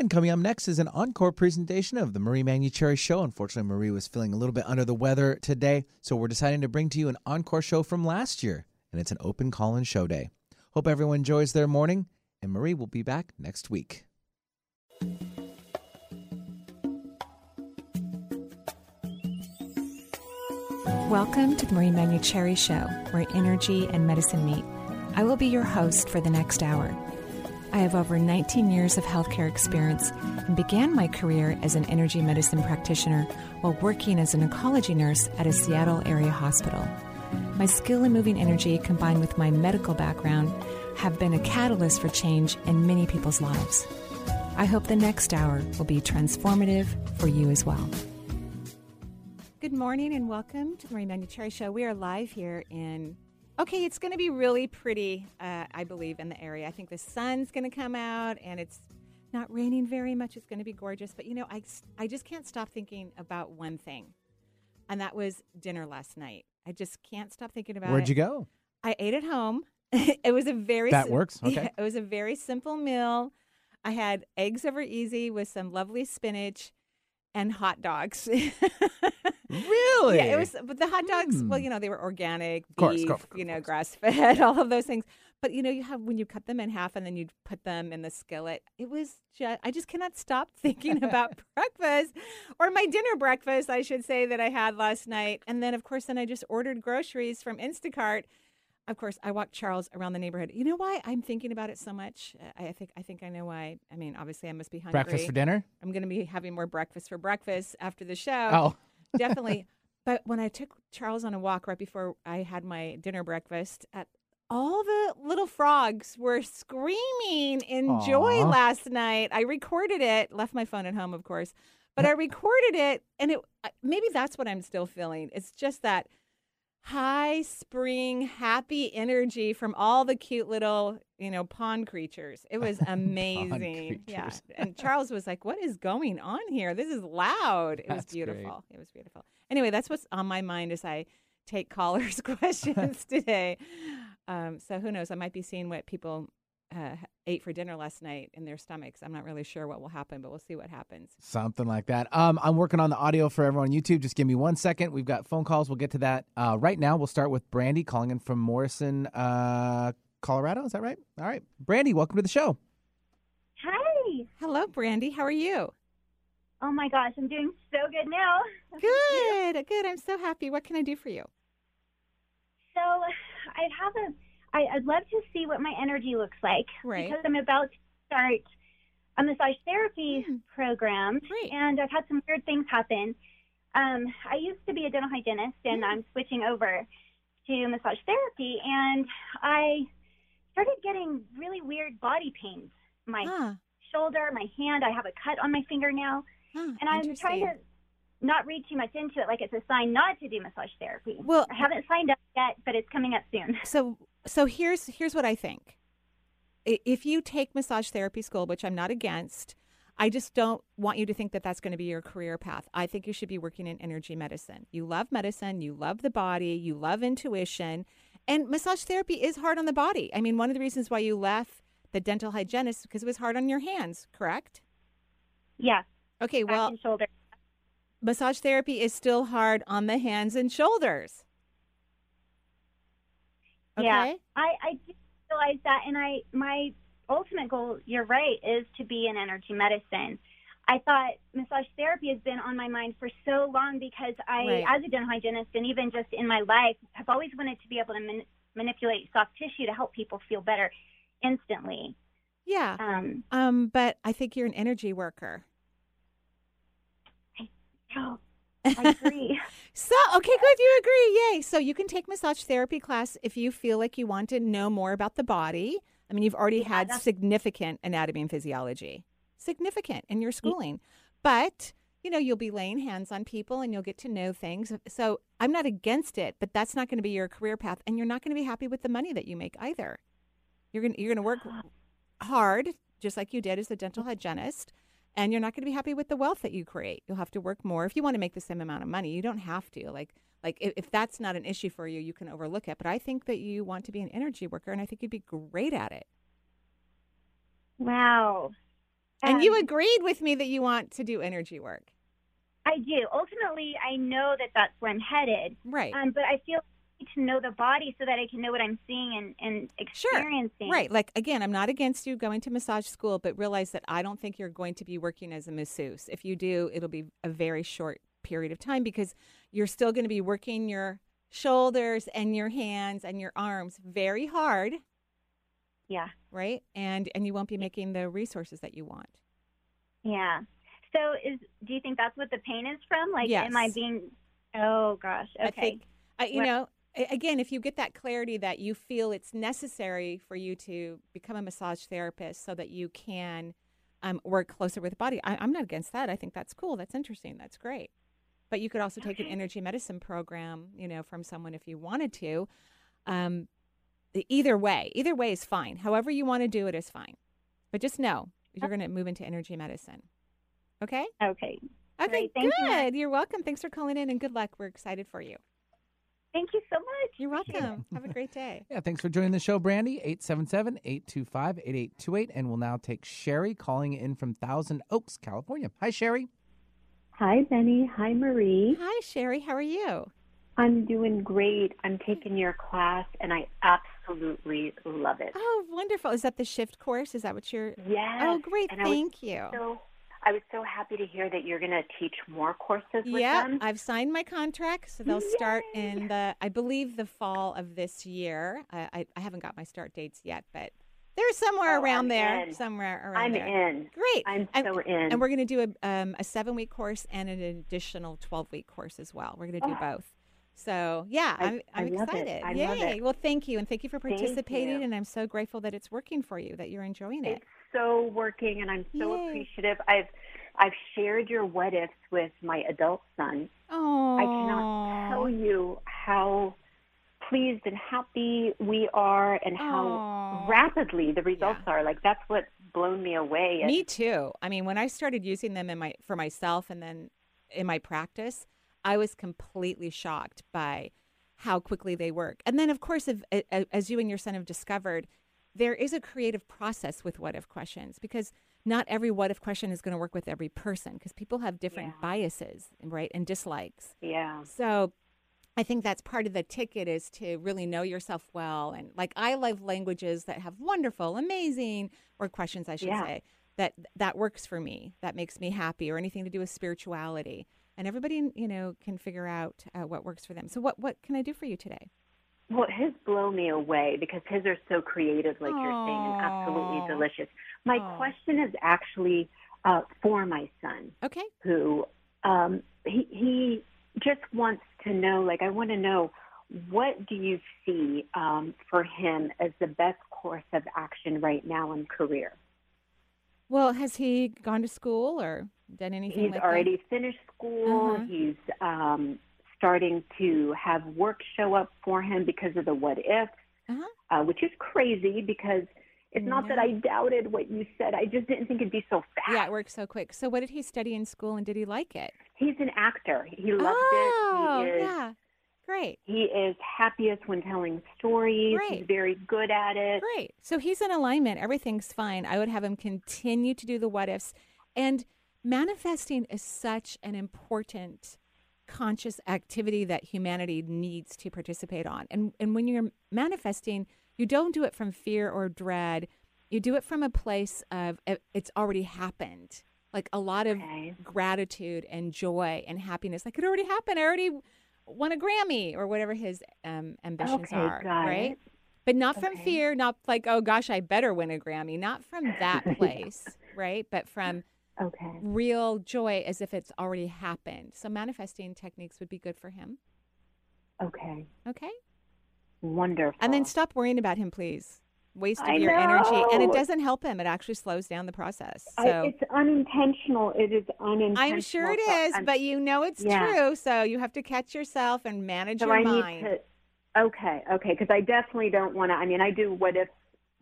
And coming up next is an encore presentation of the Marie Manuchehri Show. Unfortunately, Marie was feeling a little bit under the weather today, so we're deciding to bring to you an encore show from last year, and it's an open call in show day. Hope everyone enjoys their morning, and Marie will be back next week. Welcome to the Marie Manuchehri Show, where energy and medicine meet. I will be your host for the next hour. I have over 19 years of healthcare experience and began my career as an energy medicine practitioner while working as an oncology nurse at a Seattle area hospital. My skill in moving energy combined with my medical background have been a catalyst for change in many people's lives. I hope the next hour will be transformative for you as well. Good morning and welcome to the Marie Manuchehri Show. We are live here in Okay, it's going to be really pretty, uh, I believe, in the area. I think the sun's going to come out and it's not raining very much. It's going to be gorgeous. But, you know, I, I just can't stop thinking about one thing, and that was dinner last night. I just can't stop thinking about Where'd it. you go? I ate at home. it was a very That works? Okay. It was a very simple meal. I had eggs over easy with some lovely spinach and hot dogs. Really? Yeah, it was. But the hot dogs, well, Hmm. you know, they were organic, beef, course, course, you know, grass fed, all of those things. But you know, you have when you cut them in half and then you put them in the skillet. It was just. I just cannot stop thinking about breakfast or my dinner breakfast, I should say, that I had last night. And then, of course, then I just ordered groceries from Instacart. Of course, I walked Charles around the neighborhood. You know why I'm thinking about it so much? I I think I think I know why. I mean, obviously, I must be hungry. Breakfast for dinner? I'm going to be having more breakfast for breakfast after the show Oh. Definitely. But when I took Charles on a walk right before I had my dinner breakfast, at all the little frogs were screaming in joy last night. I recorded it, left my phone at home, of course, but I recorded it, and it maybe that's what I'm still feeling. It's just that high spring happy energy from all the cute little you know pond creatures. It was amazing. Yeah. and charles was like what is going on here? This is loud. It was That's great. beautiful. It was beautiful. Anyway that's what's on my mind as i take callers questions today. Um, so who knows? I might be seeing what people uh, ate for dinner last night in their stomachs i'm not really sure what will happen but we'll see what happens Something like that. Um, I'm working on the audio for everyone on YouTube. Just give me one second. We've got phone calls. We'll get to that. Uh, right now, we'll start with Brandy calling in from Morrison, uh, Colorado. Is that right? All right. Brandy, welcome to the show. Hi. hello brandy how are you Oh my gosh, I'm doing so good now. good good i'm so happy what can i do for you So I have a. I, I'd love to see what my energy looks like Right. because I'm about to start a massage therapy Hmm. program, Great. and I've had some weird things happen. Um, I used to be a dental hygienist, and Hmm. I'm switching over to massage therapy, and I started getting really weird body pains. My Huh. shoulder, my hand. I have a cut on my finger now. Huh, and I'm trying to not read too much into it, like it's a sign not to do massage therapy. Well- I haven't signed up yet, but it's coming up soon. So so here's here's what I think. If you take massage therapy school, which I'm not against, I just don't want you to think that that's going to be your career path. I think you should be working in energy medicine. You love medicine, you love the body, you love intuition, and massage therapy is hard on the body. I mean, one of the reasons why you left the dental hygienist because it was hard on your hands, correct? Yeah, Okay, well, shoulder. massage therapy is still hard on the hands and shoulders. Okay? Yeah, I I do realize that, and I my ultimate goal, you're right, is to be in energy medicine. I thought massage therapy has been on my mind for so long because I, Right. as a dental hygienist, and even just in my life, have always wanted to be able to man- manipulate soft tissue to help people feel better instantly. Yeah. Um, Um, but I think you're an energy worker. oh, I agree. So, okay, good. You agree. Yay. So, you can take massage therapy class if you feel like you want to know more about the body. I mean, you've already Yeah, had that's- significant anatomy and physiology, significant in your schooling. But, you know, you'll be laying hands on people and you'll get to know things. So, I'm not against it, but that's not going to be your career path. And you're not going to be happy with the money that you make either. You're going to, you're going to work hard, just like you did as a dental hygienist. And you're not going to be happy with the wealth that you create. You'll have to work more if you want to make the same amount of money. You don't have to. Like, like if, if that's not an issue for you, you can overlook it. But I think that you want to be an energy worker, and I think you'd be great at it. Wow. And you Um, agreed with me that you want to do energy work. I do. Ultimately, I know that that's where I'm headed. Right. Um, but I feel to know the body so that I can know what I'm seeing and, and Sure. experiencing. Right. Like, again, I'm not against you going to massage school, but realize that I don't think you're going to be working as a masseuse. If you do, it'll be a very short period of time because you're still going to be working your shoulders and your hands and your arms very hard, Yeah. right? And and you won't be making the resources that you want. Yeah. So is do you think that's what the pain is from? Like am I being Oh gosh. Okay. I think, uh, you What- know, again, if you get that clarity that you feel it's necessary for you to become a massage therapist so that you can um, work closer with the body, I, I'm not against that. I think that's cool. That's interesting. That's great. But you could also take an energy medicine program, you know, from someone if you wanted to. Um, either way, either way is fine. However you want to do it is fine. But just know you're going to move into energy medicine. Okay. okay. Okay. Great. Thank you, good. You're welcome. Thanks for calling in and good luck. We're excited for you. Thank you so much. You're welcome. Have a great day. Yeah, thanks for joining the show, Brandy. 877 825 8828. And we'll now take Sherry calling in from Thousand Oaks, California. Hi, Sherry. Hi, Benny. Hi, Marie. Hi, Sherry. How are you? I'm doing great. I'm taking your class, and I absolutely love it. Oh, wonderful. Is that the shift course? Is that what you're? Yes. Oh, great. And I was Thank you. So I was so happy to hear that you're going to teach more courses with Yeah, them. I've signed my contract, so they'll start in the, I believe, the fall of this year. I, I, I haven't got my start dates yet, but they're somewhere Oh, around I'm there. in. Somewhere around I'm there. in. Great. I'm And- so in. And we're going to do a, um, a seven week course and an additional 12 week course as well. We're going to do Oh. both. So, yeah, I- I'm, I'm I love it. excited. Yay. Well, thank you. And thank you for participating. you. And I'm so grateful that it's working for you, that you're enjoying it. It's so working, and I'm so Yay. appreciative. I've I've shared your what ifs with my adult son. Oh, I cannot tell you how pleased and happy we are and how Aw. rapidly the results are. Like that's what's blown me away. Me too. I mean, when I started using them in my for myself and then in my practice, I was completely shocked by how quickly they work. And then, of course, if, as you and your son have discovered, there is a creative process with what if questions because not every what if question is going to work with every person because people have different Yeah. biases, right, and dislikes. yeah. So I think that's part of the ticket is to really know yourself well. And like I love languages that have wonderful, amazing, or questions I should Yeah. say, that that works for me. That makes me happy or anything to do with spirituality. And everybody, you know, can figure out uh, what works for them. So what, what can I do for you today? Well, his blow me away because his are so creative, like you're saying, and absolutely delicious. My Aw. question is actually uh, for my son, Okay. who um, he he just wants to know. Like, I want to know what do you see um, for him as the best course of action right now in career? Well, has he gone to school or done anything He's like already finished school. Uh-huh. He's um, starting to have work show up for him because of the what if, that? Uh-huh. uh, which is crazy because it's not that I doubted what you said. I just didn't think it'd be so fast. Yeah, it works so quick. So what did he study in school and did he like it? He's an actor. He loved oh, it. He is, yeah. Great. he is happiest when telling stories. Great. He's very good at it. Great. So he's in alignment. Everything's fine. I would have him continue to do the what ifs. And manifesting is such an important conscious activity that humanity needs to participate on. And and when you're manifesting, you don't do it from fear or dread. You do it from a place of it's already happened. Like a lot of Okay. gratitude and joy and happiness. Like it already happened. I already won a Grammy or whatever his um, ambitions Okay, are. right? it. But not from fear, not like, oh gosh, I better win a Grammy. Not from that place, right? But from Okay. real joy as if it's already happened. So manifesting techniques would be good for him. Okay. Okay. Wonderful. And then stop worrying about him, please. Waste of I your energy. And it doesn't help him. It actually slows down the process. So I, it's unintentional. It is unintentional. I'm sure it is, I'm- but you know it's Yeah. true. So you have to catch yourself and manage so your I mind. need to. Okay, okay, because I definitely don't want to. I mean, I do what if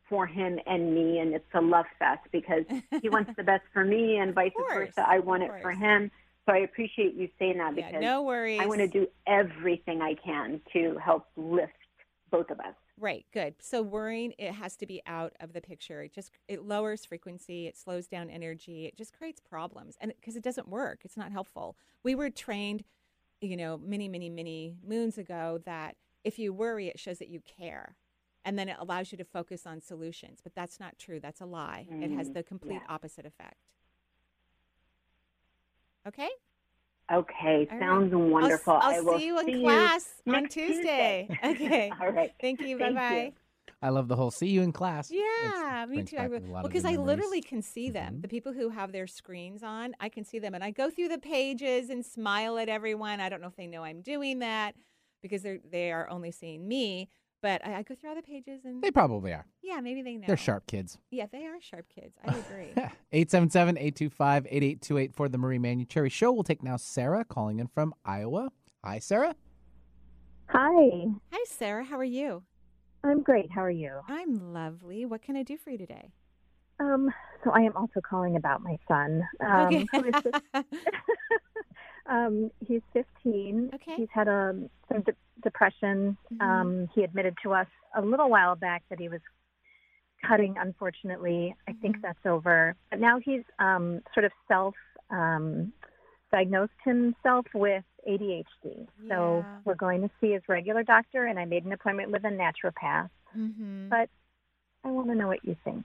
for him and me, and it's a love fest because he wants the best for me, and vice course, versa. I want it for him. So I appreciate you saying that yeah, because no worries. I want to do everything I can to help lift both of us. Right, good. So worrying it has to be out of the picture. It just it lowers frequency, it slows down energy, it just creates problems. And because it doesn't work, it's not helpful. We were trained, you know, many many many moons ago that if you worry it shows that you care. And then it allows you to focus on solutions, but that's not true. That's a lie. it has Mm, the complete yeah. opposite effect. Okay? Okay, All right. sounds I'll wonderful. I'll, I will see you in class on next Tuesday. Okay. All right. Thank you. Bye bye. I love the whole see you in class. Yeah, It's- me too. I back re- a lot well, because I literally can see them. Mhm. The people who have their screens on, I can see them, and I go through the pages and smile at everyone. I don't know if they know I'm doing that because they're they are only seeing me, but I, I go through all the pages and They probably are. yeah, maybe they know. They're sharp kids. Yeah, they are sharp kids. I agree. 877 825 8828 for the Marie Manuchehri Show. We'll take now Sarah calling in from Iowa. Hi, Sarah. Hi, Hi, Sarah. How are you? I'm great. How are you? I'm lovely. What can I do for you today? Um, so I am also calling about my son. Um, okay. who is um, he's 15. Okay. He's had um some de- depression. Mhm. Um, he admitted to us a little while back that he was cutting. Unfortunately, I Mhm. think that's over. But now he's um, sort of self um, diagnosed himself with ADHD. So we're going to see his regular doctor, and I made an appointment with a naturopath. hmm But I want to know what you think.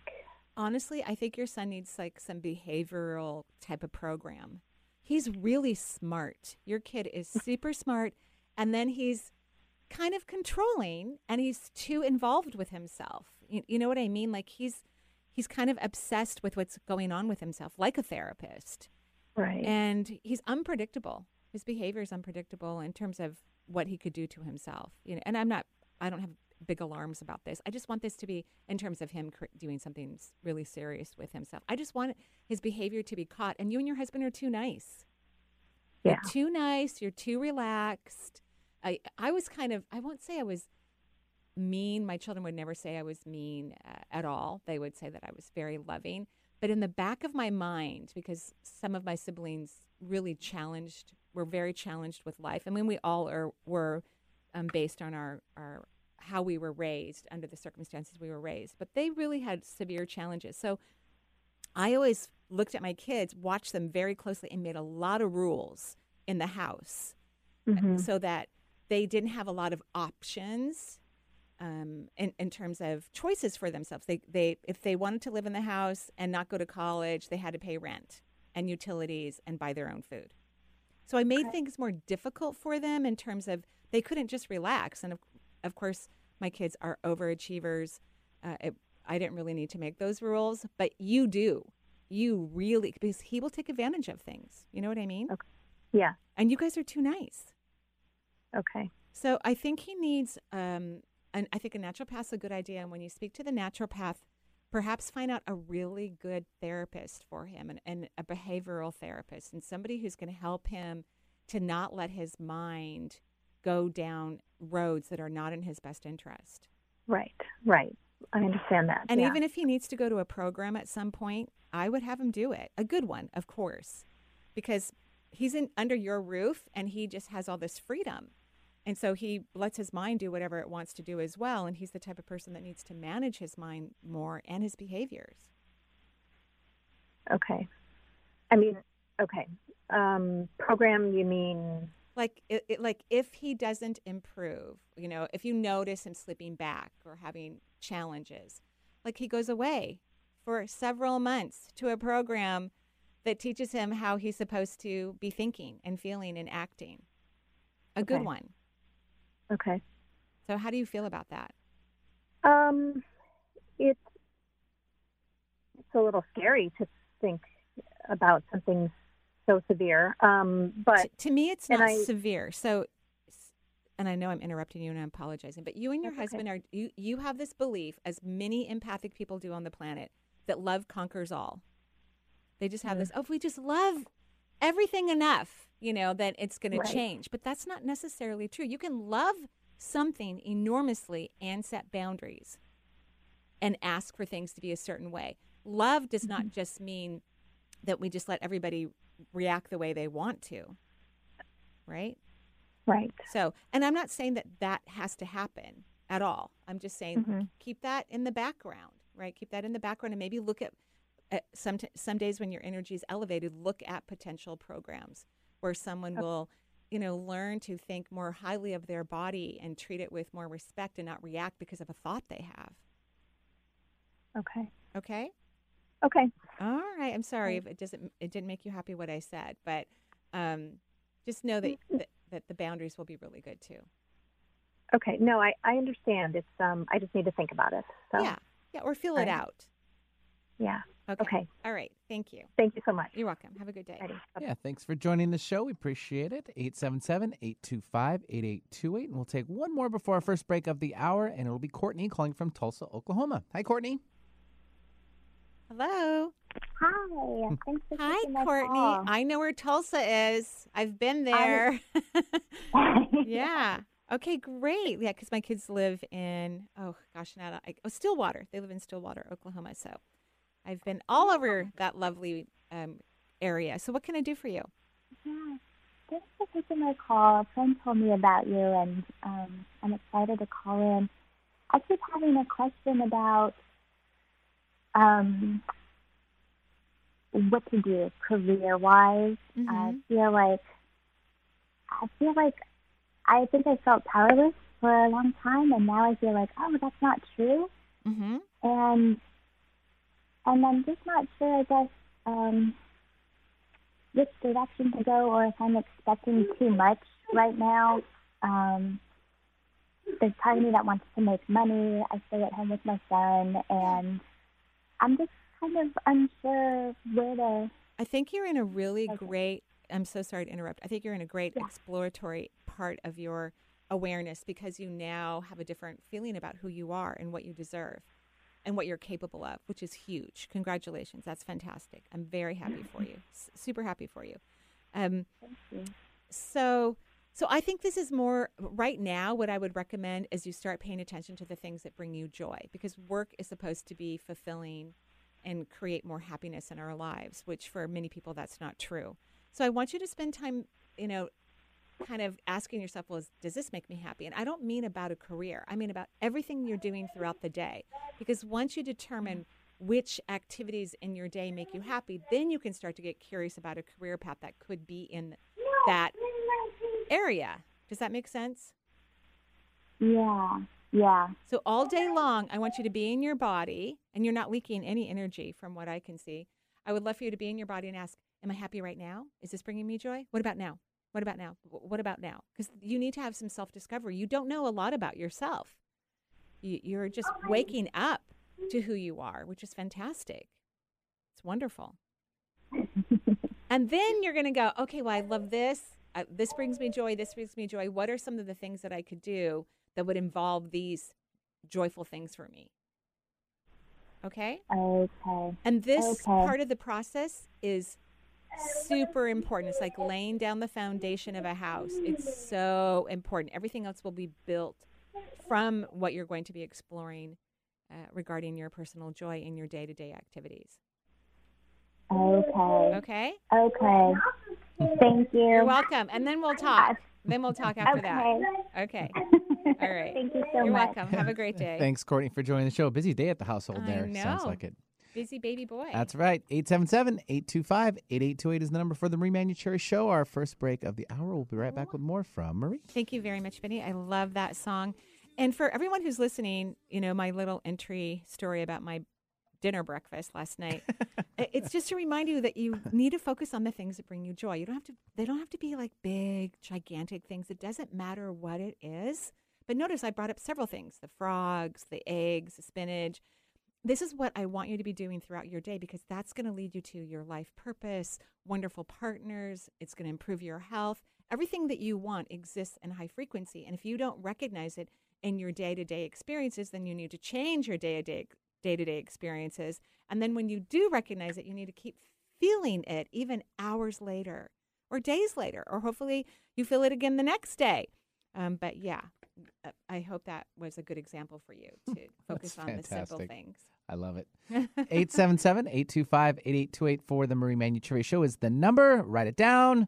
Honestly, I think your son needs like some behavioral type of program. He's really smart. Your kid is super smart. And then he's kind of controlling and he's too involved with himself. You, you know what I mean? Like he's he's kind of obsessed with what's going on with himself, like a therapist. Right. And he's unpredictable. His behavior is unpredictable in terms of what he could do to himself. You know, and I'm not I don't have big alarms about this. I just want this to be in terms of him cr- doing something really serious with himself. I just want his behavior to be caught. And you and your husband are too nice. Yeah. You're too nice. You're too relaxed. I I was kind of I won't say I was mean. My children would never say I was mean uh, at all. They would say that I was very loving. But in the back of my mind, because some of my siblings really challenged, were very challenged with life. I mean, we all are were um, based on our our how we were raised under the circumstances we were raised. But they really had severe challenges. So I always looked at my kids, watched them very closely, and made a lot of rules in the house Mhm. so that they didn't have a lot of options um, in, in terms of choices for themselves. They, they, if they wanted to live in the house and not go to college, they had to pay rent and utilities and buy their own food. So I made things more difficult for them in terms of they couldn't just relax. And of, of course, my kids are overachievers. Uh, it, I didn't really need to make those rules, but you do. You really, because he will take advantage of things. You know what I mean? Okay. Yeah. And you guys are too nice. Okay. So I think he needs, um, and I think a naturopath's a good idea. And when you speak to the naturopath, perhaps find out a really good therapist for him and, and a behavioral therapist and somebody who's going to help him to not let his mind go down roads that are not in his best interest. Right. Right. I understand that. And yeah. even if he needs to go to a program at some point, I would have him do it. A good one, of course, because he's in under your roof and he just has all this freedom. And so he lets his mind do whatever it wants to do as well. And he's the type of person that needs to manage his mind more and his behaviors. Okay. I mean, okay. Um, program, you mean? Like, it, it, like if he doesn't improve, you know, if you notice him slipping back or having challenges, like he goes away for several months to a program that teaches him how he's supposed to be thinking and feeling and acting. A good one. Okay. So, how do you feel about that? Um, it's it's a little scary to think about something so severe. Um, but T- to me, it's not I- severe. So, and I know I'm interrupting you and I'm apologizing, but you and your That's okay. husband are you you have this belief, as many empathic people do on the planet, that love conquers all. They just have Mhm. this. Oh, if we just love everything enough, you know, that it's going Right. to change. But that's not necessarily true. You can love something enormously and set boundaries, and ask for things to be a certain way. Love does not Mm-hmm. just mean that we just let everybody react the way they want to right right. so and i'm not saying that that has to happen at all. I'm just saying Mhm. keep that in the background, right? Keep that in the background and maybe look at, at some t- some days when your energy is elevated, look at potential programs where someone will, you know, learn to think more highly of their body and treat it with more respect and not react because of a thought they have. Okay. Okay? Okay. All right. I'm sorry if it doesn't it didn't make you happy what I said, but um, just know that, that that the boundaries will be really good too. Okay. No, I, I understand. It's um I just need to think about it. So Yeah. Yeah, or feel it Right. out. yeah. Okay. Okay. All right. Thank you. Thank you so much. You're welcome. Have a good day. Ready. Yeah, thanks for joining the show. We appreciate it. 877 825 8828. And we'll take one more before our first break of the hour, and it'll be Courtney calling from Tulsa, Oklahoma. Hi, Courtney. Hello. Hi. Thanks for Hi, my Courtney. call. I know where Tulsa is. I've been there. yeah. Okay, great. Yeah, because my kids live in, oh gosh, now I, oh, Stillwater. They live in Stillwater, Oklahoma. So I've been all over that lovely um, area. So what can I do for you? Yeah. Thanks for taking my call. A friend told me about you, and um, I'm excited to call in. I keep having a question about um, what to do career-wise. I Mhm. feel like I feel like I think I felt powerless for a long time, and now I feel like, oh, that's not true. Mm-hmm. and and I'm just not sure, I guess, um, which direction to go, or if I'm expecting too much right now. Um, there's part of me that wants to make money. I stay at home with my son, and I'm just kind of unsure where to. I think you're in a really Okay. great. I'm so sorry to interrupt. I think you're in a great Yeah. exploratory part of your awareness because you now have a different feeling about who you are and what you deserve and what you're capable of, which is huge. Congratulations. That's fantastic. I'm very happy for you. S- super happy for you. Um, Thank you. so, so I think this is more right now. What I would recommend is you start paying attention to the things that bring you joy, because work is supposed to be fulfilling and create more happiness in our lives. Which for many people, that's not true. So I want you to spend time, you know, kind of asking yourself, well, is, does this make me happy? And I don't mean about a career. I mean about everything you're doing throughout the day. Because once you determine which activities in your day make you happy, then you can start to get curious about a career path that could be in that area. Does that make sense? Yeah, yeah. So all day long, I want you to be in your body, and you're not leaking any energy from what I can see. I would love for you to be in your body and ask, Am I happy right now? Is this bringing me joy? What about now? What about now? What about now? Because you need to have some self discovery. You don't know a lot about yourself. You- You're just waking up to who you are, which is fantastic. It's wonderful. and then you're going to go, okay, well, I love this. Uh, this brings me joy. This brings me joy. What are some of the things that I could do that would involve these joyful things for me? Okay. Okay. And this Okay. part of the process is super important. It's like laying down the foundation of a house. It's so important. Everything else will be built from what you're going to be exploring uh, regarding your personal joy in your day to day activities. Okay. Okay? Okay. Thank you. You're welcome. And then we'll talk. Then we'll talk after Okay. that. Okay. All right. Thank you so much. You're much. welcome. Have a great day. Thanks, Courtney, for joining the show. Busy day at the household I there. Sounds like it. Busy baby boy. That's right. 877 825 8828 is the number for the Marie Manuchehri Show. Our first break of the hour. We'll be right back with more from Marie. Thank you very much, Benny. I love that song. And for everyone who's listening, you know, my little entry story about my dinner breakfast last night. it's just to remind you that you need to focus on the things that bring you joy. You don't have to they don't have to be like big, gigantic things. It doesn't matter what it is. But notice I brought up several things, the frogs, the eggs, the spinach. This is what I want you to be doing throughout your day because that's going to lead you to your life purpose, wonderful partners, it's going to improve your health. Everything that you want exists in high frequency. And if you don't recognize it in your day to day experiences, then you need to change your day to day day to day experiences. And then when you do recognize it, you need to keep feeling it even hours later or days later, or hopefully you feel it again the next day. Um, but yeah, I hope that was a good example for you to focus on the simple things. I love it. 877 825 8828 for the Marie Manuchehri Show is the number. Write it down.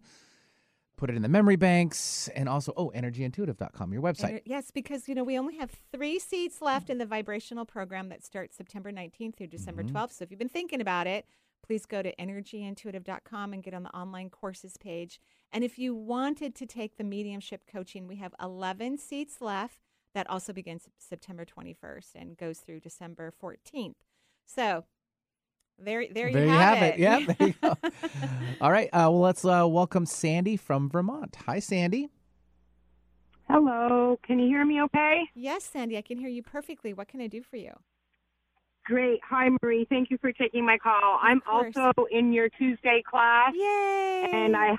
put it in the memory banks and also, oh, energyintuitive.com, your website. Yes, because you know we only have three seats left in the vibrational program that starts September 19th through December Mhm. 12th. So if you've been thinking about it, please go to energyintuitive.com and get on the online courses page. And if you wanted to take the mediumship coaching, we have 11 seats left. That also begins September 21st and goes through December 14th. So there, there, There you you have, have it. it. Yeah, there you go. All right. Uh, well, let's uh, welcome Sandy from Vermont. Hi, Sandy. Hello, can you hear me okay? yes, Sandy, I can hear you perfectly. What can I do for you? Great. Hi, Marie. Thank you for taking my call. I'm course. also in your Tuesday class, Yay! and I,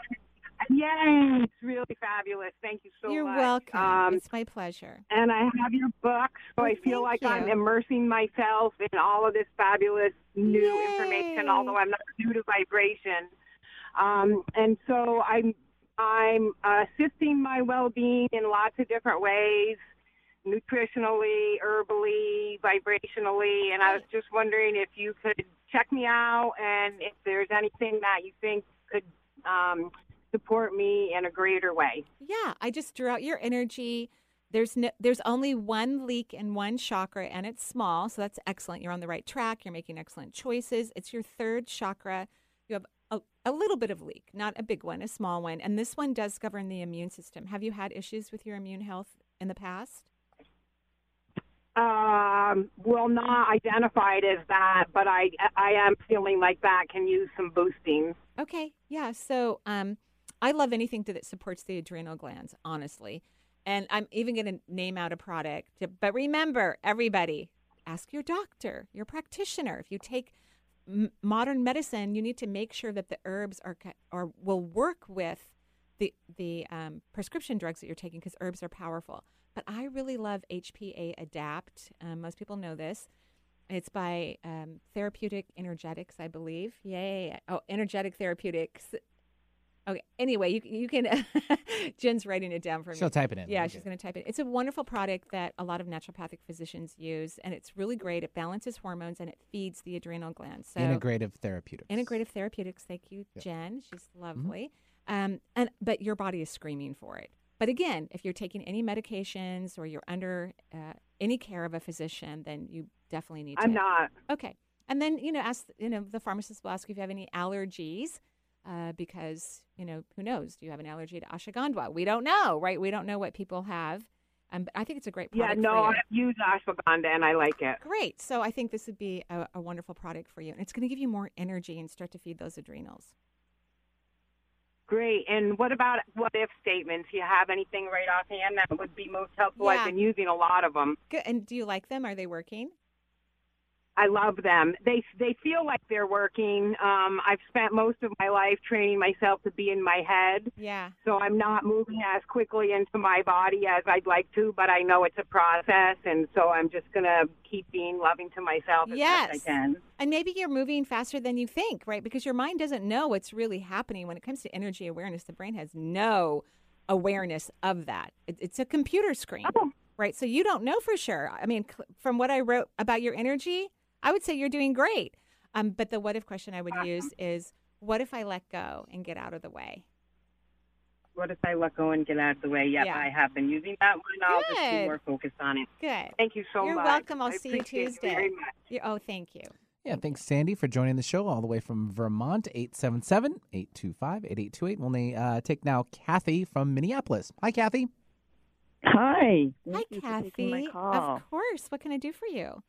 yay, it's really fabulous. Thank you so much. You're welcome. Um, it's my pleasure. and I have your book, so Oh, I feel like I'm immersing myself in all of this fabulous new Yay. information. Although I'm not new to vibration, um, and so I'm I'm assisting my well-being in lots of different ways, nutritionally, herbally, vibrationally, and I was just wondering if you could check me out and if there's anything that you think could um, support me in a greater way. Yeah, I just drew out your energy. There's no, there's only one leak in one chakra, and it's small, so that's excellent. You're on the right track. You're making excellent choices. It's your third chakra. You have a, a little bit of leak, not a big one, a small one, and this one does govern the immune system. Have you had issues with your immune health in the past? Um, well, not identified as that, but I I am feeling like that can use some boosting. Okay, yeah. So um, I love anything that supports the adrenal glands, honestly. And I'm even going to name out a product. But remember, everybody, ask your doctor, your practitioner. If you take m- modern medicine, you need to make sure that the herbs are or will work with the the um, prescription drugs that you're taking because herbs are powerful. But I really love HPA Adapt. Um, most people know this. It's by um, Therapeutic Energetics, I believe. Yay! Oh, Energetic Therapeutics. Okay. Anyway, you you can. Jen's writing it down for me. She'll type it in. Yeah, We're she's going to type it. It's a wonderful product that a lot of naturopathic physicians use, and it's really great. It balances hormones and it feeds the adrenal glands. So Integrative therapeutics. integrative therapeutics. Thank you, Yep. Jen. She's lovely. Um, and but your body is screaming for it. But again, if you're taking any medications or you're under uh, any care of a physician, then you definitely need to. I'm not. Okay. And then, you know, ask, you know, the pharmacist will ask you if you have any allergies uh, because, you know, who knows? Do you have an allergy to ashwagandha? We don't know, right? We don't know what people have. Um, but I think it's a great product. Yeah, no. I've used ashwagandha and I like it. Great. So I think this would be a, a wonderful product for you. And it's going to give you more energy and start to feed those adrenals. Great. And what about what if statements? You have anything right offhand that would be most helpful? Yeah. I've been using a lot of them. Good. And do you like them? Are they working? I love them. They they feel like they're working. Um, I've spent most of my life training myself to be in my head, Yeah. so I'm not moving as quickly into my body as I'd like to. But I know it's a process, and so I'm just gonna keep being loving to myself as Yes. best I can. And maybe you're moving faster than you think, right? Because your mind doesn't know what's really happening. When it comes to energy awareness, the brain has no awareness of that. It, it's a computer screen, Oh. right? So you don't know for sure. I mean, cl- from what I wrote about your energy, I would say you're doing great. Um, but the what if question I would use is, what if I let go and get out of the way? What if I let go and get out of the way? Yep, Yeah. I have been using that one. I'll just be Good. more focused on it. Good. Thank you so much. You're welcome. I'll I see you appreciate Tuesday. very much. you oh, thank you. Yeah, thanks, Sandy, for joining the show all the way from Vermont, 877 825 8828. We'll uh, take now Kathy from Minneapolis. Hi, Kathy. Hi. Hi, Thank you for my Kathy. call. Of course. What can I do for you?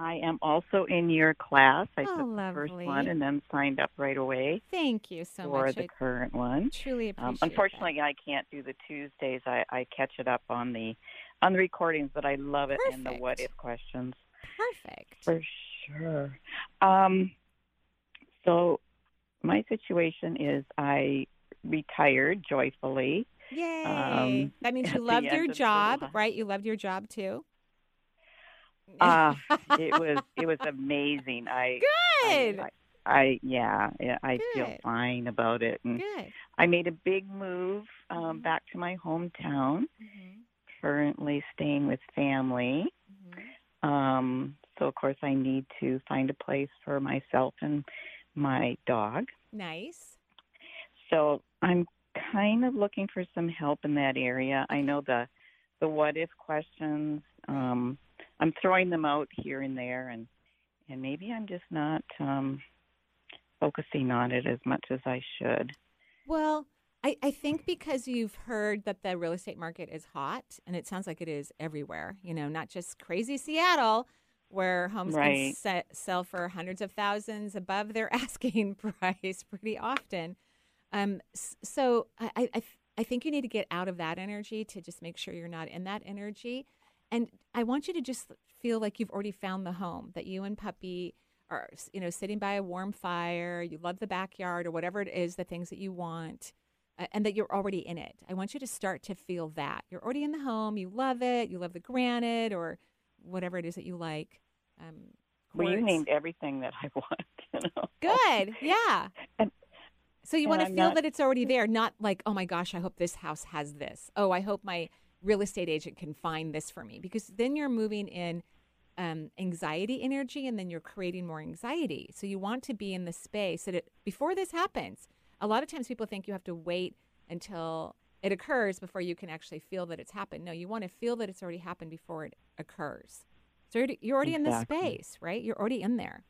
I am also in your class. I Oh, took the first one and then signed up right away Thank you so for much. For the I current one. truly appreciate Um, that. unfortunately, I can't do the Tuesdays. I, I catch it up on the on the recordings, but I love it and the what if questions Perfect. for sure. Um, so my situation is I retired joyfully. Yay. um, that means you loved your job, right? You loved your job too. Uh, it was it was amazing. I Good. I, I yeah, yeah, I feel fine about it. And Good. I made a big move um, Mhm. back to my hometown. Mhm. Currently staying with family. Mhm. Um, so of course I need to find a place for myself and my dog. Nice. So I'm kind of looking for some help in that area. I know the the what if questions. Um, I'm throwing them out here and there, and and maybe I'm just not um, focusing on it as much as I should. Well, I, I think because you've heard that the real estate market is hot, and it sounds like it is everywhere, you know, not just crazy Seattle, where homes Right. can se- sell for hundreds of thousands above their asking price pretty often. Um, so I, I I think you need to get out of that energy to just make sure you're not in that energy. And I want you to just feel like you've already found the home, that you and puppy are, you know, sitting by a warm fire, you love the backyard or whatever it is, the things that you want, uh, and that you're already in it. I want you to start to feel that. You're already in the home, you love it, you love the granite or whatever it is that you like. Um, Well, you named everything that I want. You know? Good. Yeah. And- so you want to feel not- that it's already there, not like, oh my gosh, I hope this house has this. Oh, I hope my real estate agent can find this for me. Because then you're moving in um, anxiety energy and then you're creating more anxiety. So you want to be in the space that it, before this happens. A lot of times people think you have to wait until it occurs before you can actually feel that it's happened. No, you want to feel that it's already happened before it occurs. So you're already, you're already in the space, right? You're already in there.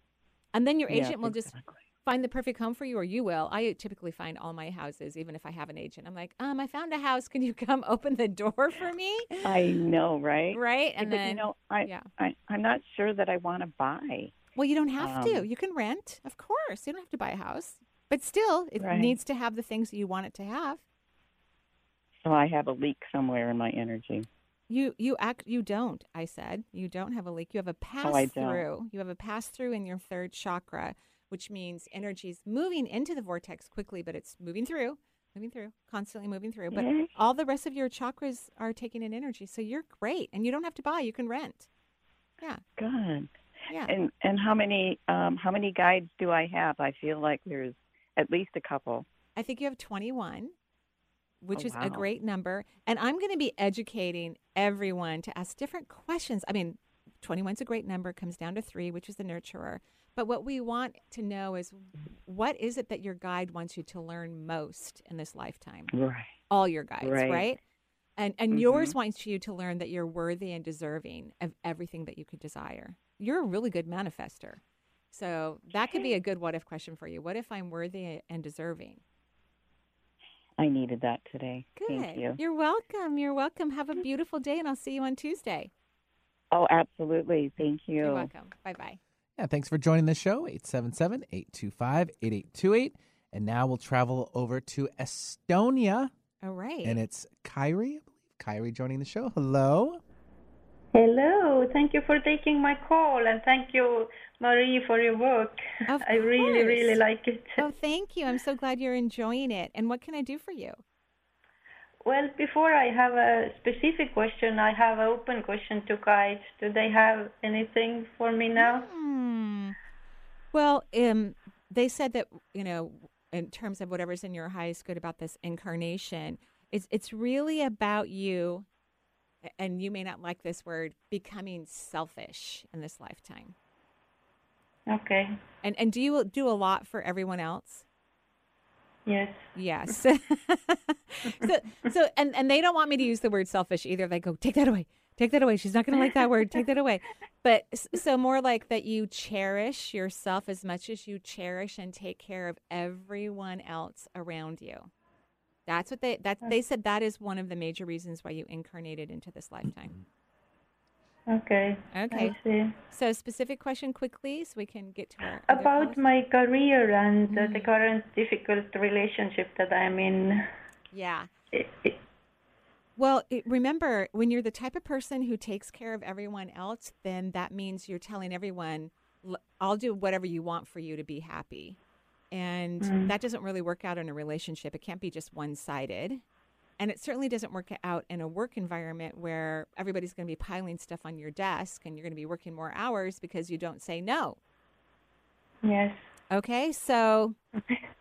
And then your Yes, agent will just exactly. Find the perfect home for you, or you will. I typically find all my houses, even if I have an agent. I'm like, um, I found a house. Can you come open the door for me? I know, right? Right? And then, you know, I, yeah. I I'm not sure that I want to buy. well, you don't have to. um, You can rent, of course. You don't have to buy a house, but still, it Right. needs to have the things that you want it to have. So I have a leak somewhere in my energy. You you act you don't. I said you don't have a leak. You have a pass Oh, through. You have a pass through in your third chakra, which means energy is moving into the vortex quickly, but it's moving through, moving through, constantly moving through. But Yay. all the rest of your chakras are taking in energy, so you're great, and you don't have to buy. You can rent. Yeah, Good. yeah. And and how many um how many guides do I have? I feel like there's at least a couple. I think you have 21, which Oh, is a great number. And I'm going to be educating everyone to ask different questions. I mean, 21 is a great number, comes down to three, which is the nurturer. But what we want to know is what is it that your guide wants you to learn most in this lifetime? Right. All your guides, right? Right. And and yours Mhm. wants you to learn that you're worthy and deserving of everything that you could desire. You're a really good manifester. So that could be a good what if question for you. What if I'm worthy and deserving? I needed that today. Good. Thank you. You're welcome. You're welcome. Have a beautiful day, and I'll see you on Tuesday. Oh, absolutely. Thank you. You're welcome. Bye bye. Yeah, thanks for joining the show, 877 825 8828. And now we'll travel over to Estonia, All right. and it's Kyrie, I believe. Kyrie joining the show. Hello. Hello, thank you for taking my call and thank you, Marie, for your work. Of I really, really like it. oh, thank you. I'm so glad you're enjoying it. And what can I do for you? Well, before I have a specific question, I have an open question to guides. Do they have anything for me now? Hmm. Well, um, they said that you know, in terms of whatever's in your highest good about this incarnation, it's it's really about you, and you may not like this word, becoming selfish in this lifetime. Okay, And and do you do a lot for everyone else? Yes. Yes. so, so and, and they don't want me to use the word selfish either. They go, take that away. Take that away. She's not going to like that word. Take that away. But so more like that you cherish yourself as much as you cherish and take care of everyone else around you. That's what they that they said that is one of the major reasons why you incarnated into this lifetime. Okay. Okay. I see. So specific question quickly so we can get to our About calls. my career and Mm-hmm. the current difficult relationship that I'm in. Yeah. It, it, Well, it, remember, when you're the type of person who takes care of everyone else, then that means you're telling everyone, I'll do whatever you want for you to be happy. And that doesn't really work out in a relationship. It can't be just one sided. And it certainly doesn't work out in a work environment where everybody's going to be piling stuff on your desk and you're going to be working more hours because you don't say no. yes. Okay, so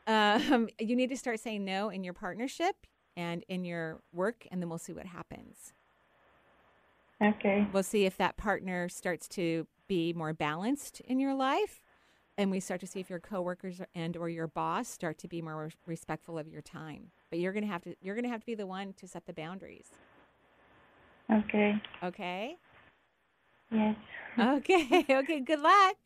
um, you need to start saying no in your partnership and in your work, and then we'll see what happens. Okay. We'll see if that partner starts to be more balanced in your life. And we start to see if your coworkers and or your boss start to be more respectful of your time. But you're going to have to you're going to have to be the one to set the boundaries. Okay. Okay? Yes. Okay. okay, good luck.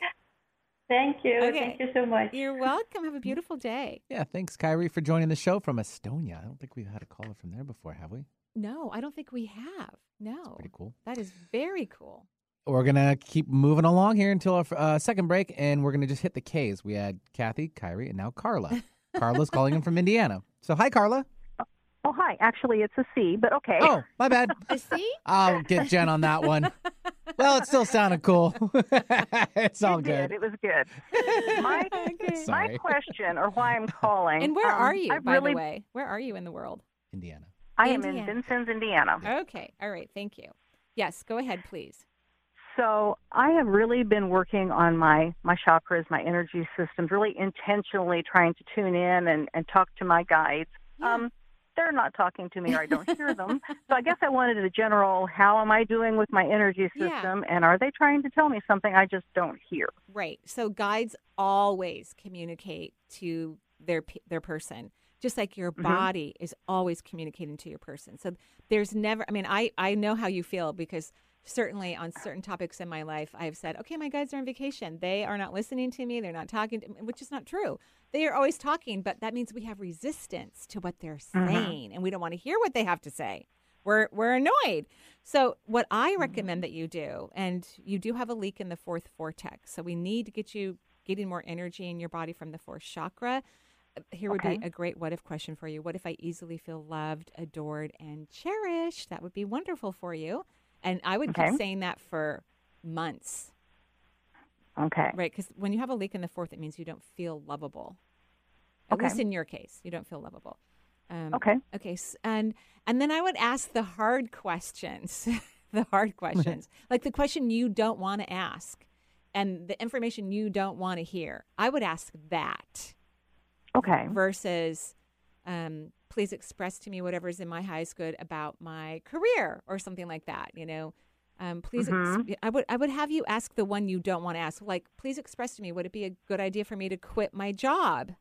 Thank you. Okay. Thank you so much. You're welcome. Have a beautiful day. Yeah, thanks, Kyrie, for joining the show from Estonia. I don't think we've had a caller from there before, have we? No, I don't think we have. No. Pretty cool. That is very cool. We're going to keep moving along here until our uh, second break, and we're going to just hit the K's. We had Kathy, Kyrie, and now Carla. Carla's calling in from Indiana. So, hi, Carla. Oh, hi. Actually, it's a C, but okay. Oh, my bad. I see? I'll get Jen on that one. Well, it still sounded cool. it's all it good. did. It was good. My Okay. my question, or why I'm calling. And where um, are you, I've by really, the way? Where are you in the world? Indiana. I am in Indiana. Vincennes, Indiana. Okay. All right. Thank you. Yes, go ahead, please. So I have really been working on my my chakras, my energy systems, really intentionally trying to tune in and and talk to my guides. Yeah. Um, they're not talking to me, or I don't hear them. So I guess I wanted a general: How am I doing with my energy Yeah. system, and are they trying to tell me something I just don't hear? Right. So guides always communicate to their their person, just like your body is always communicating to your person. So there's never. I mean, I I know how you feel because certainly on certain topics in my life, I've said, okay, my guides are on vacation. They are not listening to me. They're not talking, to me, which is not true. They are always talking, but that means we have resistance to what they're saying, and we don't want to hear what they have to say. We're we're annoyed. So what I recommend that you do, and you do have a leak in the fourth vortex, so we need to get you getting more energy in your body from the fourth chakra. Uh, Here would Okay. be a great what if question for you. What if I easily feel loved, adored, and cherished? That would be wonderful for you. And I would Okay. keep saying that for months, Okay. right? Because when you have a leak in the fourth, it means you don't feel lovable. At Okay. least in your case, you don't feel lovable. Um, Okay. Okay. And and then I would ask the hard questions, the hard questions, like the question you don't want to ask, and the information you don't want to hear. I would ask that Okay. versus, um, please express to me whatever's in my highest good about my career or something like that. You know, um, please. Ex- I would I would have you ask the one you don't want to ask. Like, please express to me. Would it be a good idea for me to quit my job,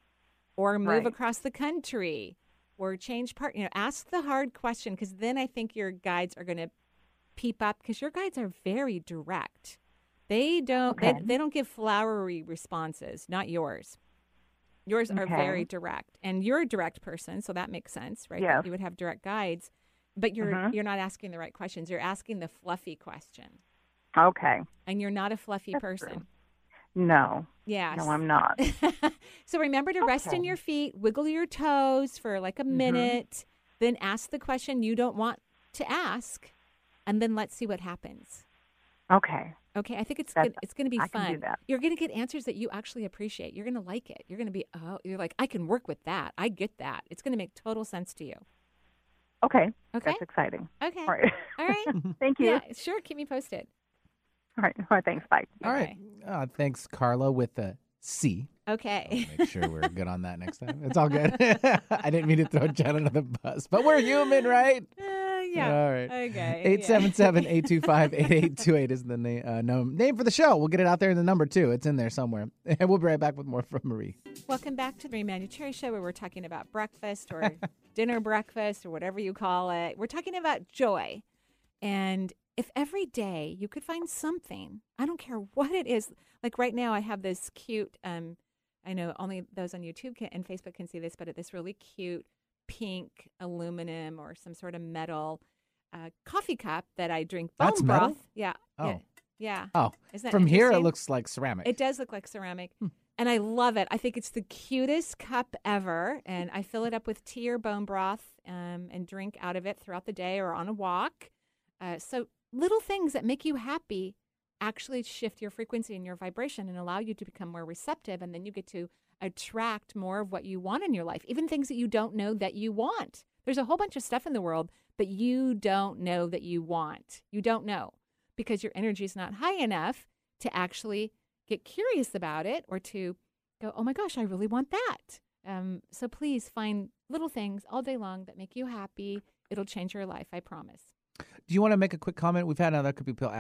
or move Right. across the country, or change part? You know, ask the hard question because then I think your guides are going to peep up because your guides are very direct. They don't Okay. they, they don't give flowery responses, not yours. Yours are very direct, and you're a direct person, so that makes sense, right? Yes. You would have direct guides, but you're Mhm. you're not asking the right questions. You're asking the fluffy question, Okay. and you're not a fluffy That's person. true. No. Yeah. No, I'm not. so remember to rest in your feet, wiggle your toes for like a minute, then ask the question you don't want to ask, and then let's see what happens. Okay. Okay, I think it's That's- good, it's going to be I can fun. do that. You're going to get answers that you actually appreciate. You're going to like it. You're going to be oh, you're like I can work with that. I get that. It's going to make total sense to you. Okay. Okay. That's exciting. Okay. All right. All right. Thank you. yeah, sure. Keep me posted. All right. All right. Thanks. Bye. All right. Uh, thanks, Carla, with the C. Okay. Make sure we're good on that next time. It's all good. I didn't mean to throw Jen under the bus, but we're human, right? Yeah. All right. Okay. 877 825 8828 is the name, uh, no, name for the show. We'll get it out there in the number, too. It's in there somewhere. And we'll be right back with more from Marie. Welcome back to the Marie Manuchehri Show, where we're talking about breakfast or dinner breakfast or whatever you call it. We're talking about joy. And if every day you could find something, I don't care what it is. Like right now, I have this cute, um, I know only those on YouTube can, and Facebook can see this, but this really cute pink aluminum or some sort of metal uh, coffee cup that I drink bone That's metal? broth. Yeah. Oh. Yeah. Yeah. Oh, Isn't that from here, it looks like ceramic. It does look like ceramic. And I love it. I think it's the cutest cup ever. And I fill it up with tea or bone broth um, and drink out of it throughout the day or on a walk. Uh, so little things that make you happy actually shift your frequency and your vibration and allow you to become more receptive. And then you get to attract more of what you want in your life, even things that you don't know that you want. There's a whole bunch of stuff in the world that you don't know that you want. You don't know because your energy is not high enough to actually get curious about it or to go, oh my gosh, I really want that. Um, so please find little things all day long that make you happy. It'll change your life, I promise. Do you want to make a quick comment? We've had other people,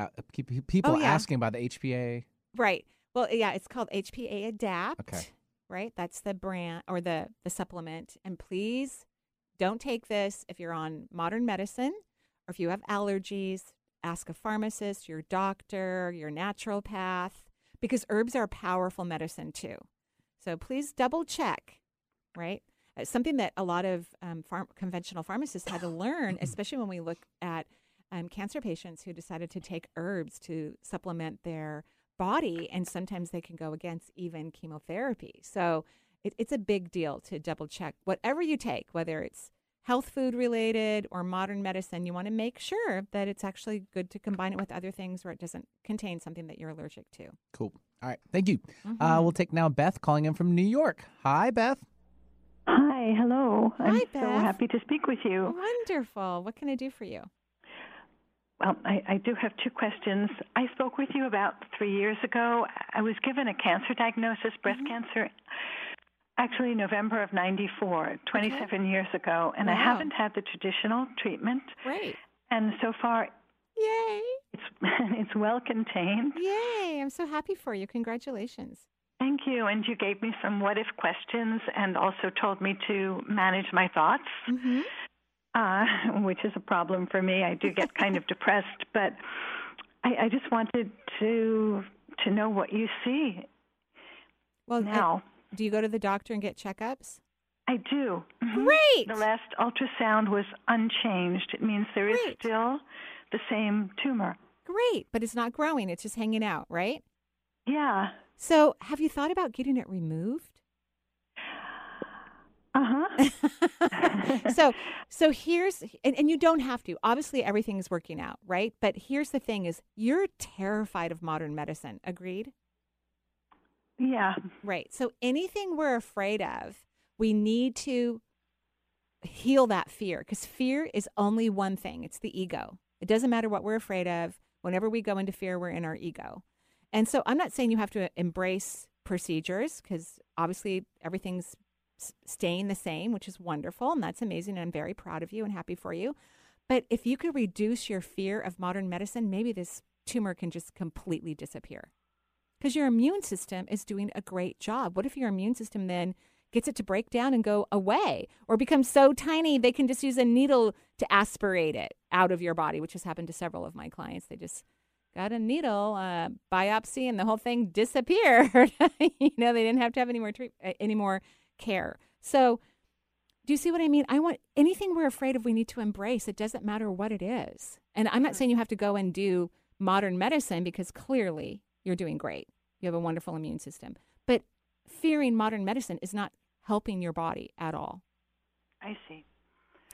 people Oh, yeah. asking about the HPA. Right. Well, yeah, it's called HPA Adapt. Okay. Right? That's the brand or the the supplement. And please don't take this if you're on modern medicine or if you have allergies. Ask a pharmacist, your doctor, your naturopath, because herbs are powerful medicine too. So please double check, right? It's something that a lot of um, farm, conventional pharmacists had to learn, especially when we look at um, cancer patients who decided to take herbs to supplement their body, and sometimes they can go against even chemotherapy. So it, it's a big deal to double check whatever you take, whether it's health food related or modern medicine. You want to make sure that it's actually good to combine it with other things where it doesn't contain something that you're allergic to. Cool. All right. Thank you. Uh, Mhm. we'll take now Beth calling in from New York. Hi, Beth. Hi, hello. I'm Hi, so happy to speak with you. Wonderful. What can I do for you? Well, I, I do have two questions. I spoke with you about three years ago. I was given a cancer diagnosis, breast Mm-hmm. cancer, actually November of 94, 27 years ago, and I haven't had the traditional treatment. Great. And so far, Yay. it's, it's well contained. Yay. I'm so happy for you. Congratulations. Thank you. And you gave me some what if questions and also told me to manage my thoughts. Mm-hmm. Uh, which is a problem for me. I do get kind of depressed, but I, I just wanted to to know what you see Well, now. do you go to the doctor and get checkups? I do. Mhm. Great. The last ultrasound was unchanged. It means there is Great. still the same tumor. Great, but it's not growing. It's just hanging out, right? Yeah. So, have you thought about getting it removed? Uh huh. so so here's and, and you don't have to. Obviously everything is working out right? But here's the thing is you're terrified of modern medicine. Agreed? Yeah. right. So anything we're afraid of we need to heal that fear because fear is only one thing. It's the ego. It doesn't matter what we're afraid of. Whenever we go into fear we're in our ego. And so i'm not saying you have to embrace procedures because obviously everything's staying the same which is wonderful and that's amazing and i'm very proud of you and happy for you but if you could reduce your fear of modern medicine maybe this tumor can just completely disappear because your immune system is doing a great job. What if your immune system then gets it to break down and go away or become so tiny they can just use a needle to aspirate it out of your body, which has happened to several of my clients. They just got a needle, uh, biopsy, and the whole thing disappeared. you know, they didn't have to have any more treat- any more care. So, do you see what I mean? I want anything we're afraid of, we need to embrace. It doesn't matter what it is. And I'm not saying you have to go and do modern medicine because clearly you're doing great. You have a wonderful immune system. But fearing modern medicine is not helping your body at all. I see.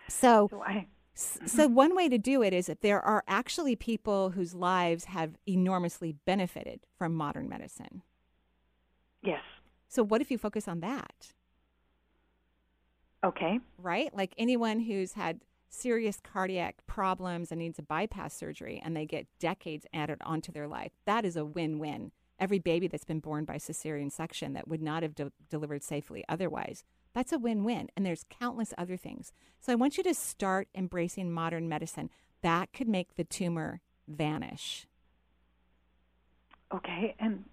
So, So I. so one way to do it is that there are actually people whose lives have enormously benefited from modern medicine. Yes. So, what if you focus on that? Okay. right? Like anyone who's had serious cardiac problems and needs a bypass surgery and they get decades added onto their life, that is a win win. Every baby that's been born by cesarean section that would not have de- delivered safely otherwise, that's a win win. And there's countless other things. So I want you to start embracing modern medicine. That could make the tumor vanish. Okay. And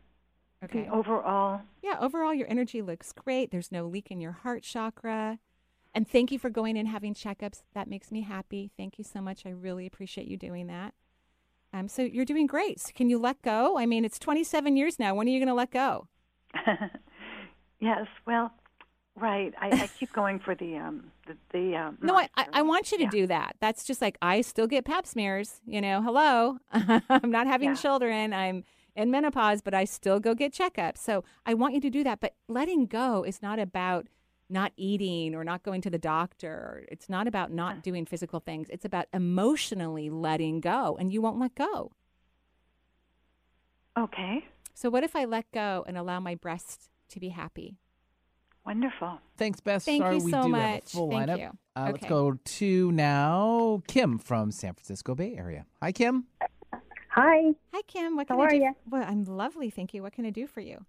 Okay. overall. Yeah, overall, your energy looks great. There's no leak in your heart chakra. And thank you for going and having checkups. That makes me happy. Thank you so much. I really appreciate you doing that. Um, so you're doing great. So can you let go? I mean, it's 27 years now. When are you going to let go? yes. Well. Right. I, I keep going for the um the, the um. No, I, I. I want you to Yeah. do that. That's just like I still get pap smears. You know, hello. I'm not having Yeah. children. I'm in menopause, but I still go get checkups. So I want you to do that. But letting go is not about not eating or not going to the doctor. It's not about not doing physical things. It's about emotionally letting go, and you won't let go. Okay. So what if I let go and allow my breast to be happy? Wonderful. Thanks, Beth. Thank Sorry, you we so do have a much. full Thank lineup. you. Uh, Let's go to now Kim from San Francisco Bay Area. Hi, Kim. Hi. Hi, Kim. What can How I are do? ya? Well, I'm lovely, thank you. What can I do for you?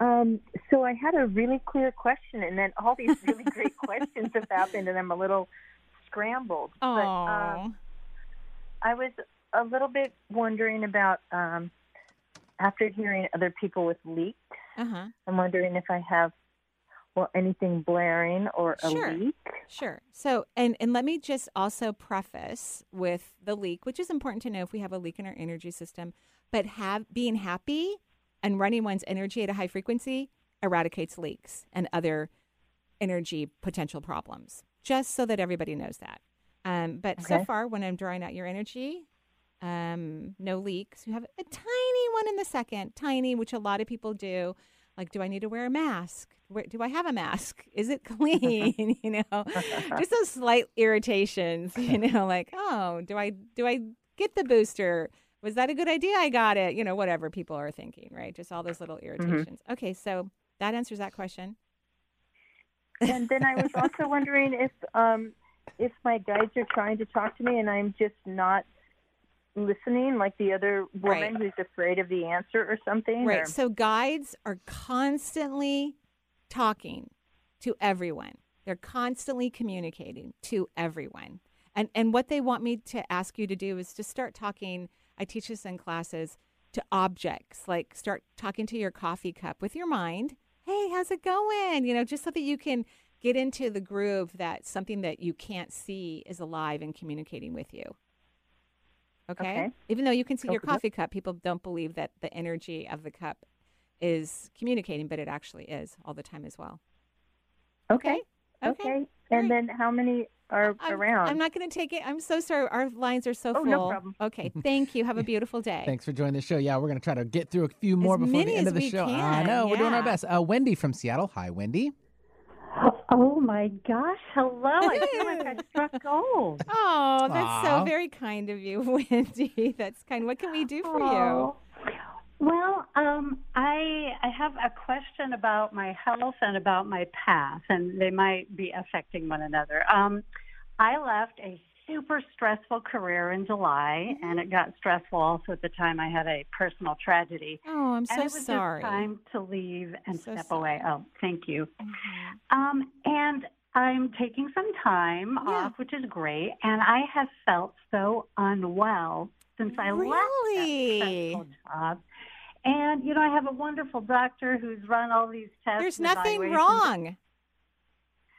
Um, so I had a really clear question, and then all these really great questions have happened, and I'm a little scrambled. Oh, But um, I was a little bit wondering about um, after hearing other people with leaks, Uh-huh. I'm wondering if I have well anything blaring or a Sure. leak. Sure. So, and and let me just also preface with the leak, which is important to know if we have a leak in our energy system. But have being happy and running one's energy at a high frequency eradicates leaks and other energy potential problems. Just so that everybody knows that. Um, but so far, when I'm drawing out your energy, um, no leaks. You have a tiny one in the second, tiny, which a lot of people do. Like, do I need to wear a mask? Where, do I have a mask? Is it clean? you know, just those slight irritations. You know, like, oh, do I do I get the booster? Was that a good idea? I got it. You know, whatever people are thinking, right? Just all those little irritations. Okay, so that answers that question. And then I was also wondering if um, if my guides are trying to talk to me and I'm just not listening, like the other woman Right. who's afraid of the answer or something. Right. or- So guides are constantly talking to everyone. They're constantly communicating to everyone. And and what they want me to ask you to do is to start talking, I teach this in classes, to objects. Like start talking to your coffee cup with your mind. Hey, how's it going? You know, just so that you can get into the groove that something that you can't see is alive and communicating with you. Okay? Okay. Even though you can see your Okay. coffee cup, people don't believe that the energy of the cup is communicating, but it actually is all the time as well. okay. Okay. And then how many are I'm, around? I'm not going to take it. I'm so sorry. Our lines are so Oh, full. no problem. Okay. Thank you. Have a beautiful day. Thanks for joining the show. Yeah, we're going to try to get through a few more before many the end as of the we show. I can, know. We're doing our best. Uh, Wendy from Seattle. Hi, Wendy. Oh my gosh! Hello, I feel like I struck gold. Oh, that's Aw. so very kind of you, Wendy. That's kind. What can we do for Oh. Well, um, I I have a question about my health and about my path, and they might be affecting one another. Um, I left a super stressful career in July, and it got stressful also at the time I had a personal tragedy. Oh, I'm and so it was sorry. just time to leave and So step sorry. away. Oh, thank you. Mhm. Um, and I'm taking some time Yeah. off, which is great. And I have felt so unwell since I left that stressful job. And you know, I have a wonderful doctor who's run all these tests. There's nothing wrong.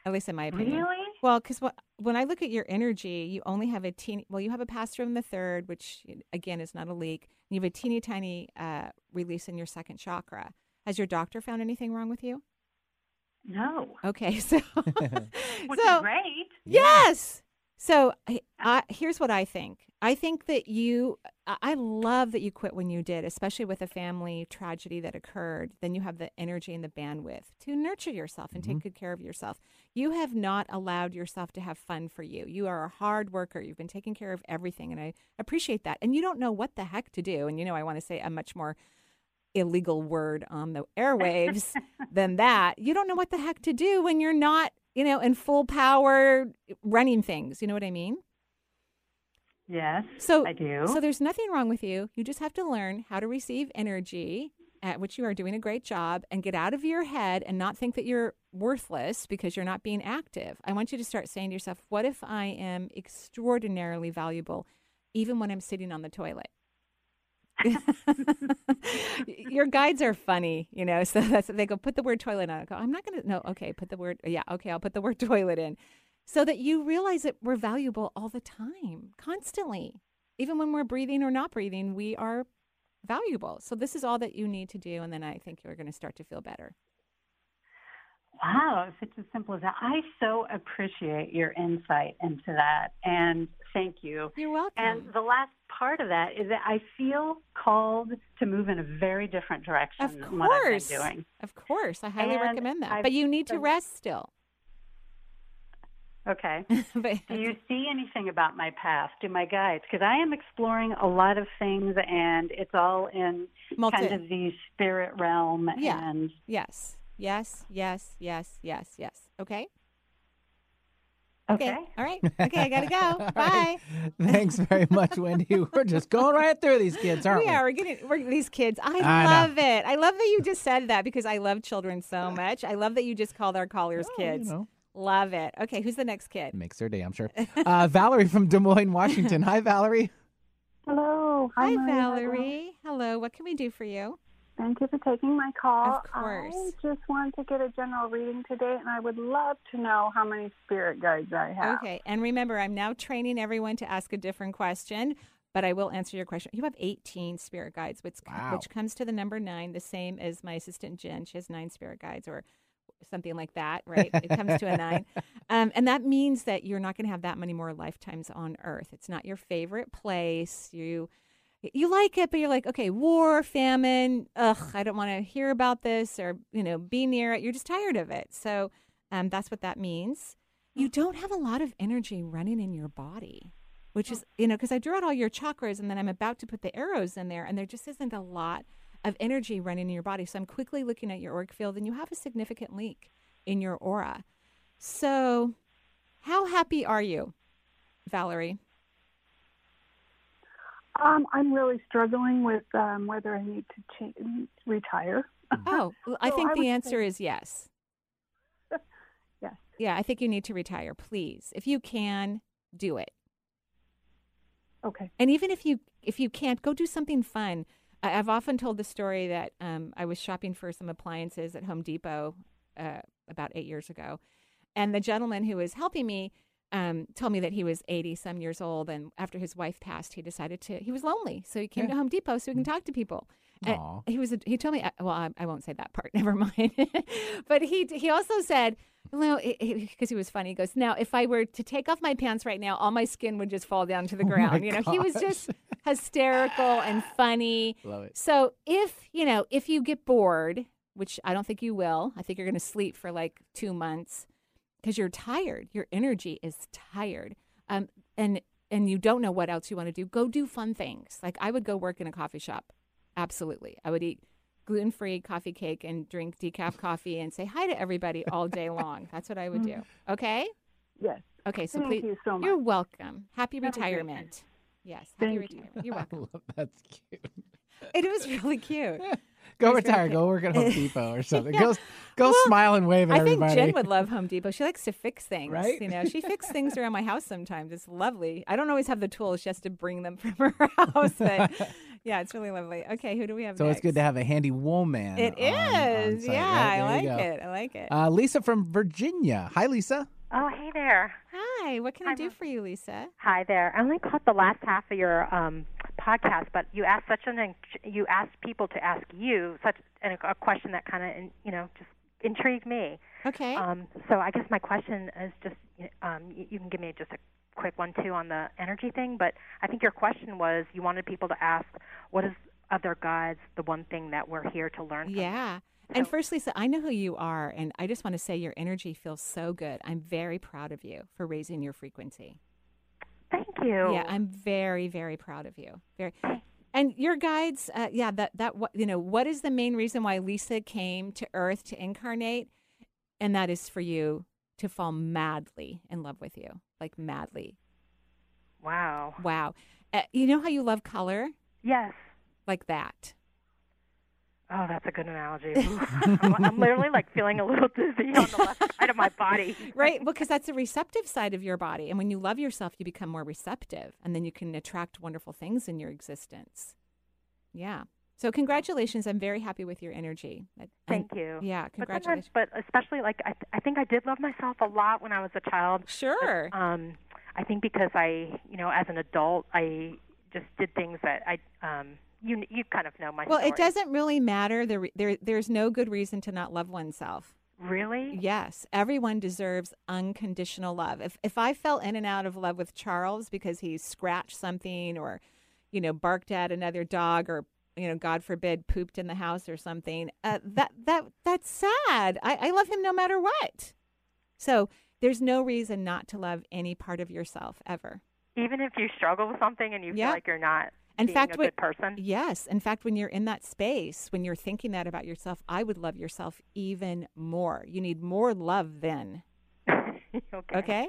At least in my opinion. Really? Well, because when I look at your energy, you only have a teeny. Well, you have a pass through in the third, which again is not a leak. You have a teeny tiny uh, release in your second chakra. Has your doctor found anything wrong with you? No. Okay, so Which so great. yes. So I, I, here's what I think. I think that you. I- I love that you quit when you did, especially with a family tragedy that occurred. Then you have the energy and the bandwidth to nurture yourself and take mm-hmm. good care of yourself. You have not allowed yourself to have fun for you. You are a hard worker. You've been taking care of everything, and I appreciate that. And you don't know what the heck to do. And you know, I want to say a much more illegal word on the airwaves than that. You don't know what the heck to do when you're not, you know, in full power running things. You know what I mean? Yes. So I do. So there's nothing wrong with you. You just have to learn how to receive energy, at which you are doing a great job, and get out of your head and not think that you're worthless because you're not being active. I want you to start saying to yourself, "What if I am extraordinarily valuable, even when I'm sitting on the toilet?" Your guides are funny, you know. So that's they go put the word toilet on. I go, I'm not gonna. No, okay, put the word. Yeah, okay, I'll put the word toilet in, so that you realize that we're valuable all the time, constantly, even when we're breathing or not breathing. We are valuable. So this is all that you need to do, and then I think you're going to start to feel better. Wow, if it's as simple as that. I so appreciate your insight into that, and thank you. You're welcome. And the last part of that is that I feel called to move in a very different direction Of than what I've been course, doing. of course, I highly And recommend that. I've but you need to rest still. Okay. but Do you see anything about my past? Do my guides? Because I am exploring a lot of things, and it's all in Multi- kind of the spirit realm. Yeah. And Yes, yes, yes, yes, yes, yes. Okay. okay. All right. Okay, I gotta go. Bye. right. Thanks very much, Wendy. We're just going right through these kids, aren't we we? are. We're getting we're, these kids. I, I know. love it. I love that you just said that because I love children so much. I love that you just called our callers Oh, you kids. know. Love it. Okay, who's the next kid? Makes their day, I'm sure. Uh, Valerie from Des Moines, Washington. Hi, Valerie. Hello. Hello. Hi, Maria. Valerie. Hello. What can we do for you? Thank you for taking my call. Of course. I just want to get a general reading today, and I would love to know how many spirit guides I have. Okay. And remember, I'm now training everyone to ask a different question, but I will answer your question. You have 18 spirit guides, which, Wow. which comes to the number nine, the same as my assistant Jen. She has nine spirit guides or something like that, right? It comes to a nine. Um, and that means that you're not going to have that many more lifetimes on Earth. It's not your favorite place. You. You like it, but you're like, okay, war, famine, ugh, I don't want to hear about this or, you know, be near it. You're just tired of it. So um, that's what that means you don't have a lot of energy running in your body, which is, you know, because I drew out all your chakras and then I'm about to put the arrows in there, and there just isn't a lot of energy running in your body. So I'm quickly looking at your auric field, and you have a significant leak in your aura. So, how happy are you, Valerie? Um, I'm really struggling with um, whether I need to cha- retire. Oh, well, I So think I the answer say- is yes. Yes. Yeah, I think you need to retire, please. If you can, do it. Okay. And even if you if you can't, go do something fun. I, I've often told the story that um, I was shopping for some appliances at Home Depot uh, about eight years ago, and the gentleman who was helping me um, told me that he was eighty some years old, and after his wife passed, he decided to he was lonely, so he came Yeah. to Home Depot so he can talk to people. And he was a, he told me uh, well I, I won't say that part never mind. But he he also said you know because he was funny he goes now if i were to take off my pants right now all my skin would just fall down to the Oh ground. You know he was just hysterical and funny. Love it. so if you know if you get bored which i don't think you will i think you're going to sleep for like two months because you're tired. Your energy is tired. Um, and and you don't know what else you want to do. Go do fun things. Like i would go work in a coffee shop. Absolutely. I would eat gluten-free coffee cake and drink decaf coffee and say hi to everybody all day long. That's what i would do. Okay? Yes. okay so Thank please you so much. you're welcome. Happy Have retirement. yes happy Thank you. you're welcome. That's cute. it was really cute Go retire. Go work at Home Depot or something. Yeah. Go, go Well, smile and wave at I think everybody. Jen would love Home Depot. She likes to fix things. Right? You know, she fixes things around my house sometimes. It's lovely. I don't always have the tools. She has to bring them from her house. But yeah, it's really lovely. Okay, who do we have so next? it's good to have a handy woman. It on- on is. site, yeah, right? I like it. I like it. Uh, Lisa from Virginia. Hi, Lisa. Oh, hey there. Hi, what can I do for you, Lisa? Hi there. I only caught the last half of your um, podcast, but you asked such an you asked people to ask you such an, a question that kind of you know just intrigued me. Okay. Um, so I guess my question is just um, you, you can give me just a quick one too on the energy thing, but I think your question was you wanted people to ask what is of their guides the one thing that we're here to learn. From. Yeah. And first, Lisa, I know who you are, and I just want to say your energy feels so good. I'm very proud of you for raising your frequency. Thank you. Yeah, I'm very, very proud of you. Very. And your guides, uh, yeah, that that what you know, what is the main reason why Lisa came to Earth to incarnate? And that is for you to fall madly in love with you, like madly. Wow. Wow. Uh, you know how you love color? Yes. Like that. Oh, that's a good analogy. I'm, literally like feeling a little dizzy on the left side of my body. right because that's the receptive side of your body and when you love yourself you become more receptive and then you can attract wonderful things in your existence yeah so congratulations i'm very happy with your energy And- Thank you. yeah But congratulations sometimes, but especially like I, I think I did love myself a lot when I was a child. Sure. Um, I think because I, you know, as an adult, I just did things that I, um, you you kind of know my. well story. it doesn't really matter there, there there's no good reason to not love oneself Really? Yes, everyone deserves unconditional love. If if I fell in and out of love with Charles because he scratched something or, you know, barked at another dog or you know, God forbid, pooped in the house or something, uh, that that that's sad. I, I love him no matter what. So there's no reason not to love any part of yourself ever. Even if you struggle with something and you Yeah. feel like you're not In being fact, a what- good person. Yes. In fact, when you're in that space, when you're thinking that about yourself, I would love yourself even more. You need more love then. okay. Okay?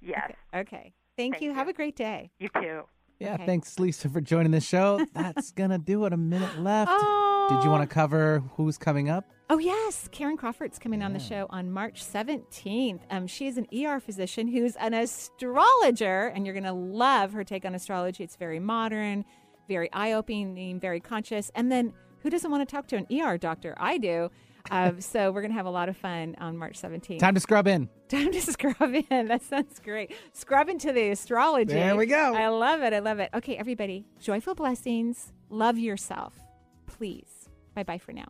Yes. Okay. Thank, you. Have a great day. You too. Yeah, Okay. thanks, Lisa, for joining the show. That's gonna do it. A minute left. Oh. Did you want to cover who's coming up? Oh, yes. Karen Crawford's coming on the show on March 17th. Um, she is an ER physician who's an astrologer, and you're going to love her take on astrology. It's very modern, very eye opening, very conscious. And then who doesn't want to talk to an ER doctor? I do. Um, so we're going to have a lot of fun on March 17th. Time to scrub in. Time to scrub in. That sounds great. Scrub into the astrology. There we go. I love it. I love it. Okay, everybody, joyful blessings. Love yourself. Please. Bye bye for now.